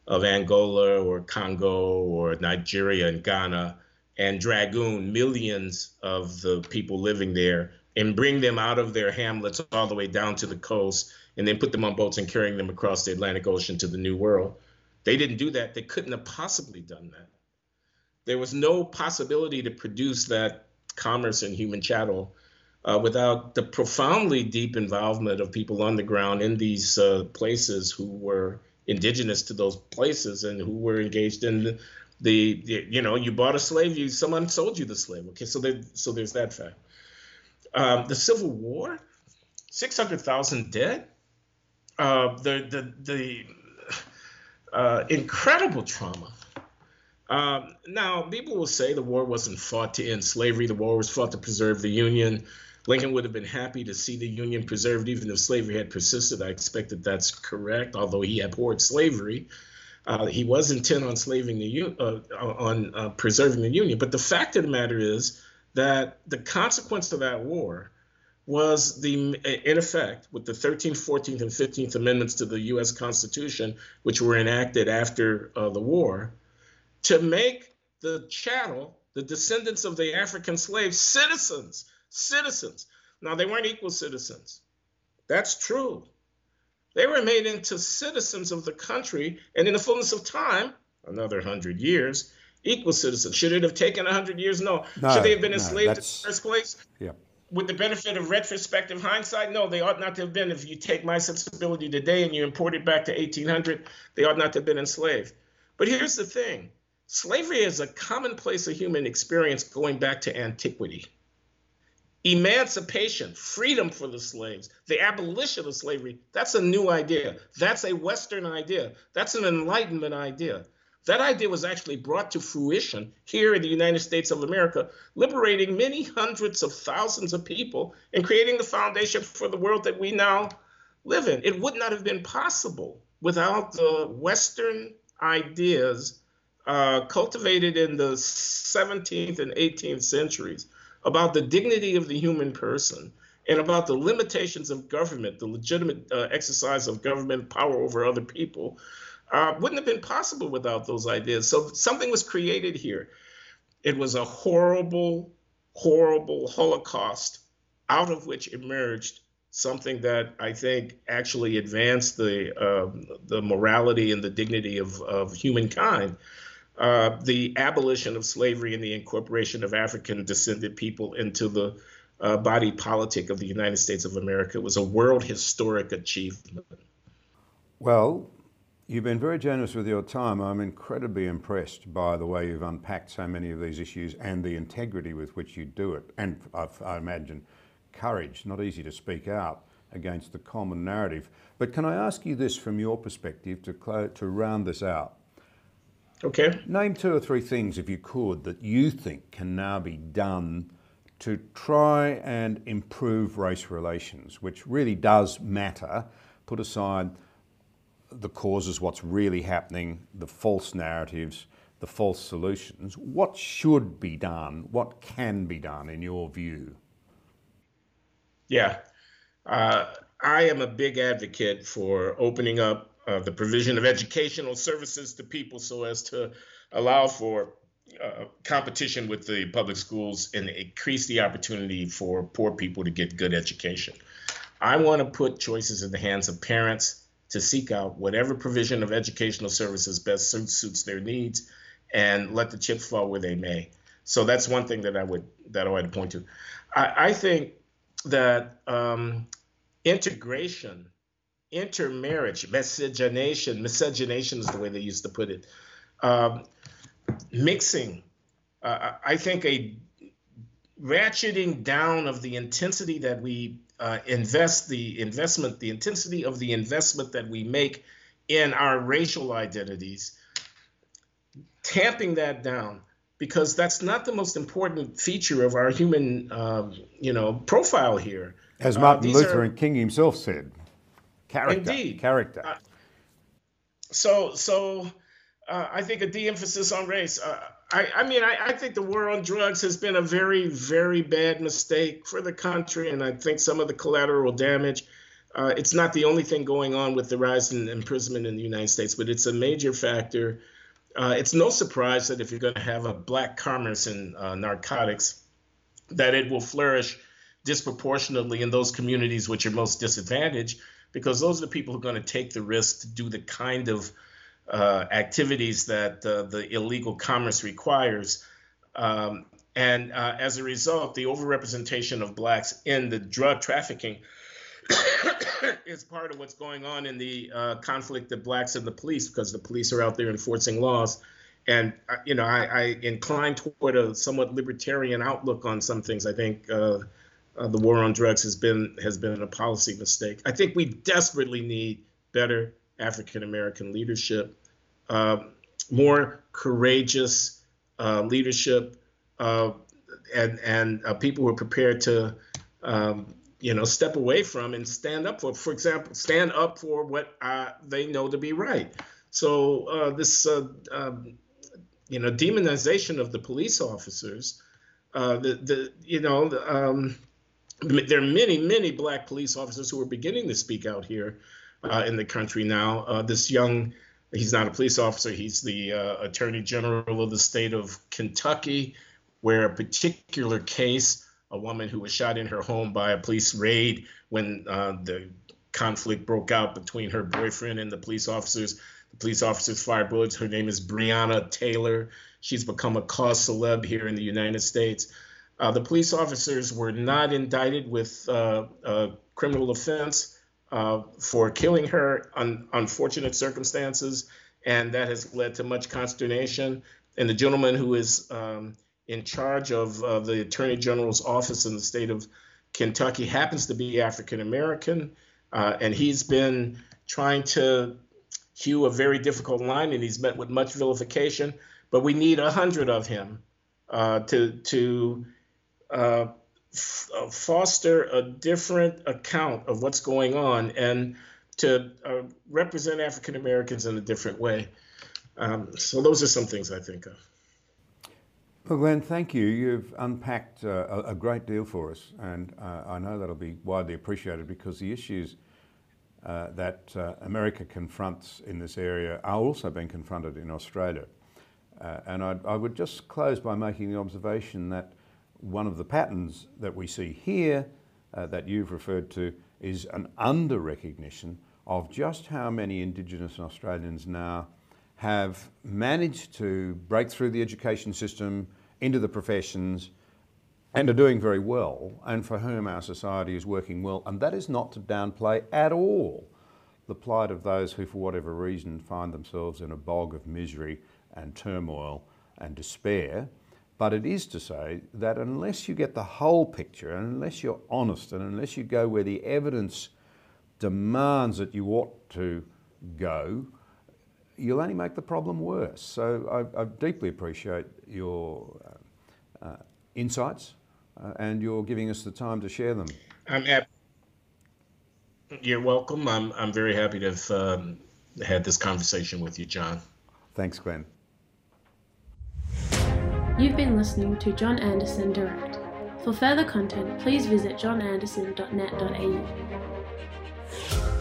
of Angola or Congo or Nigeria and Ghana and dragoon millions of the people living there and bring them out of their hamlets all the way down to the coast and then put them on boats and carrying them across the Atlantic Ocean to the New World. They didn't do that. They couldn't have possibly done that. There was no possibility to produce that commerce and human chattel uh, without the profoundly deep involvement of people on the ground in these uh, places who were indigenous to those places and who were engaged in the, the, you know you bought a slave you someone sold you the slave okay so there so there's that fact um, the civil war 600000 dead uh, the the the uh, incredible trauma. Um, now, people will say the war wasn't fought to end slavery. The war was fought to preserve the Union. Lincoln would have been happy to see the Union preserved even if slavery had persisted. I expect that that's correct, although he abhorred slavery. Uh, he was intent on slaving the uh, on uh, preserving the Union. But the fact of the matter is that the consequence of that war was the in effect with the 13th, 14th, and 15th amendments to the U.S. Constitution, which were enacted after uh, the war, to make the chattel, the descendants of the African slaves, citizens. Citizens. Now they weren't equal citizens. That's true. They were made into citizens of the country, and in the fullness of time, another hundred years, equal citizens. Should it have taken a hundred years? No. no. Should they have been enslaved no, in the first place? Yeah. With the benefit of retrospective hindsight, no, they ought not to have been. If you take my sensibility today and you import it back to 1800, they ought not to have been enslaved. But here's the thing slavery is a commonplace of human experience going back to antiquity. Emancipation, freedom for the slaves, the abolition of slavery, that's a new idea. That's a Western idea. That's an Enlightenment idea. That idea was actually brought to fruition here in the United States of America, liberating many hundreds of thousands of people and creating the foundation for the world that we now live in. It would not have been possible without the Western ideas uh, cultivated in the 17th and 18th centuries about the dignity of the human person and about the limitations of government, the legitimate uh, exercise of government power over other people, uh, wouldn't have been possible without those ideas. So something was created here. It was a horrible, horrible Holocaust out of which emerged something that I think actually advanced the uh, the morality and the dignity of, of humankind. Uh, the abolition of slavery and the incorporation of African descended people into the uh, body politic of the United States of America was a world historic achievement. Well, you've been very generous with your time. I'm incredibly impressed by the way you've unpacked so many of these issues and the integrity with which you do it. And I, I imagine courage, not easy to speak out against the common narrative. But can I ask you this from your perspective to, to round this out? Okay. Name two or three things, if you could, that you think can now be done to try and improve race relations, which really does matter. Put aside the causes, what's really happening, the false narratives, the false solutions. What should be done? What can be done, in your view? Yeah. Uh, I am a big advocate for opening up uh, the provision of educational services to people so as to allow for uh, competition with the public schools and increase the opportunity for poor people to get good education. I want to put choices in the hands of parents to seek out whatever provision of educational services best suits, their needs and let the chips fall where they may. So that's one thing that I would that I would point to. I, I think that um, integration intermarriage, miscegenation, miscegenation is the way they used to put it, um, mixing. Uh, I think a ratcheting down of the intensity that we uh, invest, the investment, the intensity of the investment that we make in our racial identities, tamping that down because that's not the most important feature of our human, um, you know, profile here. As Martin uh, Luther are, and King himself said. Character. Indeed. Character. Uh, so, so uh, I think a de-emphasis on race. Uh, I, I mean, I, I think the war on drugs has been a very, very bad mistake for the country, and I think some of the collateral damage. Uh, it's not the only thing going on with the rise in imprisonment in the United States, but it's a major factor. Uh, it's no surprise that if you're going to have a black commerce in uh, narcotics, that it will flourish disproportionately in those communities which are most disadvantaged because those are the people who are going to take the risk to do the kind of uh, activities that uh, the illegal commerce requires. Um, and uh, as a result, the overrepresentation of blacks in the drug trafficking is part of what's going on in the uh, conflict of blacks and the police because the police are out there enforcing laws. And uh, you know, I, I, incline toward a somewhat libertarian outlook on some things. I think uh, the war on drugs has been has been a policy mistake. I think we desperately need better African American leadership, uh, more courageous uh, leadership, uh, and and uh, people who are prepared to, um, you know, step away from and stand up for, for example, stand up for what uh, they know to be right. So uh, this, um, you know, demonization of the police officers, the the you know. Um, there are many, many black police officers who are beginning to speak out here uh, in the country now. Uh, this young, he's not a police officer, he's the uh, attorney general of the state of Kentucky, where a particular case, a woman who was shot in her home by a police raid when uh, the conflict broke out between her boyfriend and the police officers. The police officers fired bullets. Her name is Breonna Taylor. She's become a cause celeb here in the United States. Uh, the police officers were not indicted with uh, a criminal offense uh, for killing her on unfortunate circumstances, and that has led to much consternation. And the gentleman who is um, in charge of the Attorney General's office in the state of Kentucky happens to be African American, uh, and he's been trying to hew a very difficult line, and he's met with much vilification. But we need a hundred of him uh, to to uh, uh, foster a different account of what's going on and to uh, represent African Americans in a different way. Um, so those are some things I think of. Well, Glenn, thank you. You've unpacked uh, a, great deal for us, and uh, I know that'll be widely appreciated because the issues uh, that uh, America confronts in this area are also being confronted in Australia. and I, I would just close by making the observation that one of the patterns that we see here uh, that you've referred to is an under recognition of just how many Indigenous Australians now have managed to break through the education system into the professions and are doing very well, and for whom our society is working well. And that is not to downplay at all the plight of those who, for whatever reason, find themselves in a bog of misery and turmoil and despair. But it is to say that unless you get the whole picture, and unless you're honest, and unless you go where the evidence demands that you ought to go, you'll only make the problem worse. So I, I deeply appreciate your uh, uh, insights uh, and you're giving us the time to share them. I'm happy. You're welcome. I'm, I'm very happy to have um, had this conversation with you, John. Thanks, Glenn. You've been listening to John Anderson Direct. For further content, please visit johnanderson.net.au.